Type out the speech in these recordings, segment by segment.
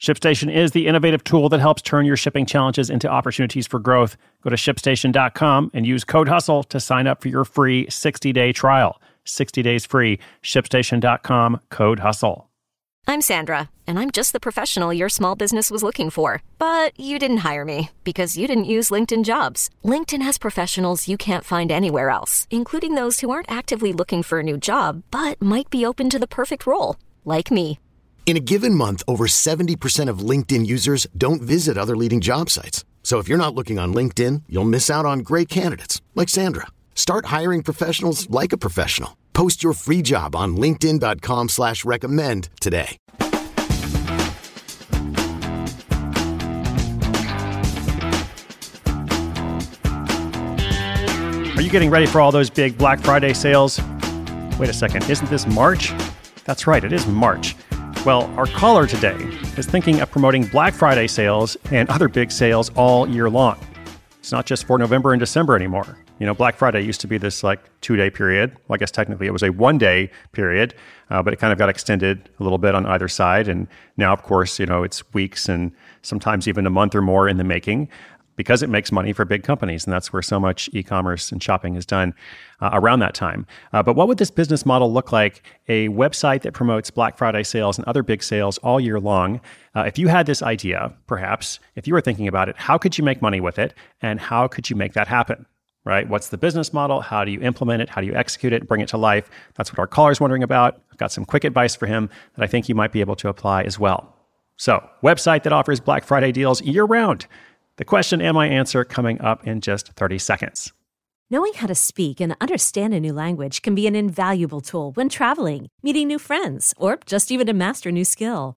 ShipStation is the innovative tool that helps turn your shipping challenges into opportunities for growth. Go to shipstation.com and use code HUSTLE to sign up for your free 60 day trial. 60 days free. ShipStation.com, code HUSTLE. I'm Sandra, and I'm just the professional your small business was looking for. But you didn't hire me because you didn't use LinkedIn jobs. LinkedIn has professionals you can't find anywhere else, including those who aren't actively looking for a new job but might be open to the perfect role, like me. In a given month, over 70% of LinkedIn users don't visit other leading job sites. So if you're not looking on LinkedIn, you'll miss out on great candidates like Sandra. Start hiring professionals like a professional. Post your free job on LinkedIn.com slash recommend today. Are you getting ready for all those big Black Friday sales? Wait a second, isn't this March? That's right, it is March. Well, our caller today is thinking of promoting Black Friday sales and other big sales all year long. It's not just for November and December anymore. You know, Black Friday used to be this like two day period. Well, I guess technically it was a one day period, uh, but it kind of got extended a little bit on either side. And now, of course, you know, it's weeks and sometimes even a month or more in the making because it makes money for big companies. And that's where so much e commerce and shopping is done uh, around that time. Uh, but what would this business model look like? A website that promotes Black Friday sales and other big sales all year long. Uh, if you had this idea, perhaps, if you were thinking about it, how could you make money with it? And how could you make that happen? Right? What's the business model? How do you implement it? How do you execute it? Bring it to life? That's what our caller is wondering about. I've got some quick advice for him that I think you might be able to apply as well. So, website that offers Black Friday deals year round. The question and my answer coming up in just 30 seconds. Knowing how to speak and understand a new language can be an invaluable tool when traveling, meeting new friends, or just even to master a new skill.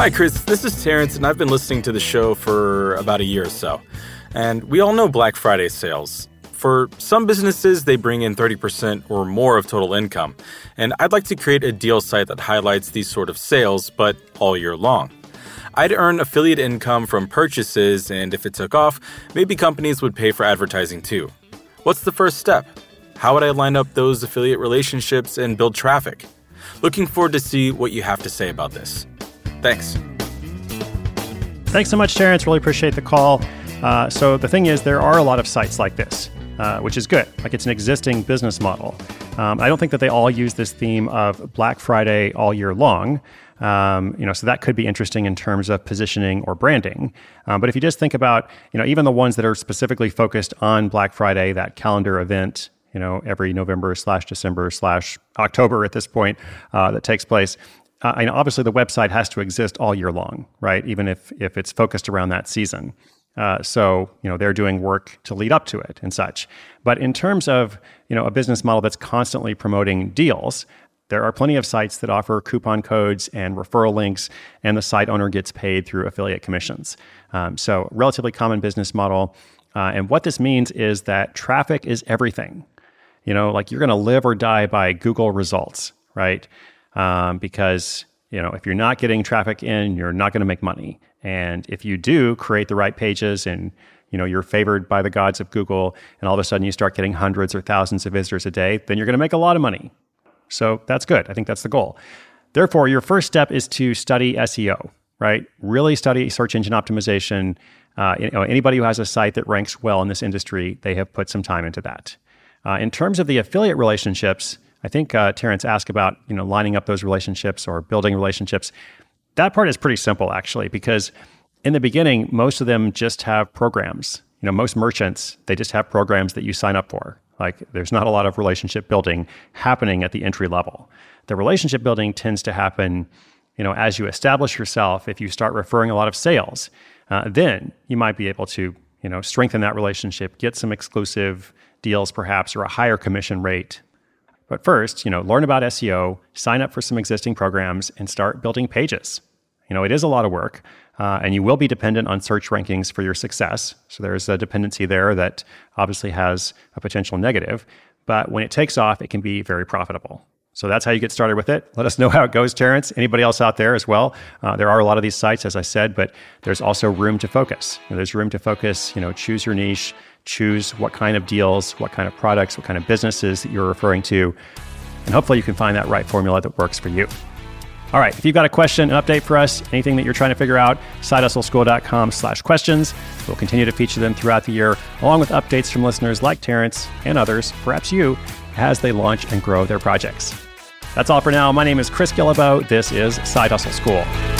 Hi, Chris. This is Terrence, and I've been listening to the show for about a year or so. And we all know Black Friday sales. For some businesses, they bring in 30% or more of total income. And I'd like to create a deal site that highlights these sort of sales, but all year long. I'd earn affiliate income from purchases, and if it took off, maybe companies would pay for advertising too. What's the first step? How would I line up those affiliate relationships and build traffic? Looking forward to see what you have to say about this. Thanks. Thanks so much, Terrence. Really appreciate the call. Uh, so, the thing is, there are a lot of sites like this, uh, which is good. Like, it's an existing business model. Um, I don't think that they all use this theme of Black Friday all year long. Um, you know, so that could be interesting in terms of positioning or branding. Um, but if you just think about, you know, even the ones that are specifically focused on Black Friday, that calendar event, you know, every November slash December slash October at this point uh, that takes place uh, and obviously the website has to exist all year long, right? Even if if it's focused around that season. Uh, so you know they're doing work to lead up to it and such. But in terms of you know a business model that's constantly promoting deals, there are plenty of sites that offer coupon codes and referral links, and the site owner gets paid through affiliate commissions. Um, so relatively common business model. Uh, and what this means is that traffic is everything. You know, like you're going to live or die by Google results, right? Um, because you know if you're not getting traffic in, you're not going to make money. And if you do create the right pages and you know you're favored by the gods of Google and all of a sudden you start getting hundreds or thousands of visitors a day, then you're going to make a lot of money. So that's good. I think that's the goal. Therefore, your first step is to study SEO, right? Really study search engine optimization. Uh, you know, anybody who has a site that ranks well in this industry, they have put some time into that. Uh, in terms of the affiliate relationships, I think uh, Terrence asked about you know lining up those relationships or building relationships. That part is pretty simple actually, because in the beginning, most of them just have programs. You know, most merchants they just have programs that you sign up for. Like, there's not a lot of relationship building happening at the entry level. The relationship building tends to happen, you know, as you establish yourself. If you start referring a lot of sales, uh, then you might be able to, you know, strengthen that relationship, get some exclusive deals perhaps, or a higher commission rate but first, you know, learn about SEO, sign up for some existing programs, and start building pages. You know, it is a lot of work, uh, and you will be dependent on search rankings for your success. So there's a dependency there that obviously has a potential negative. But when it takes off, it can be very profitable. So that's how you get started with it. Let us know how it goes, Terrence. Anybody else out there as well? Uh, there are a lot of these sites, as I said, but there's also room to focus. You know, there's room to focus. You know, choose your niche, choose what kind of deals, what kind of products, what kind of businesses that you're referring to, and hopefully you can find that right formula that works for you. All right, if you've got a question, an update for us, anything that you're trying to figure out, sidehustleschool.com slash questions. We'll continue to feature them throughout the year, along with updates from listeners like Terrence and others, perhaps you, as they launch and grow their projects. That's all for now. My name is Chris Guillebeau. This is Side Hustle School.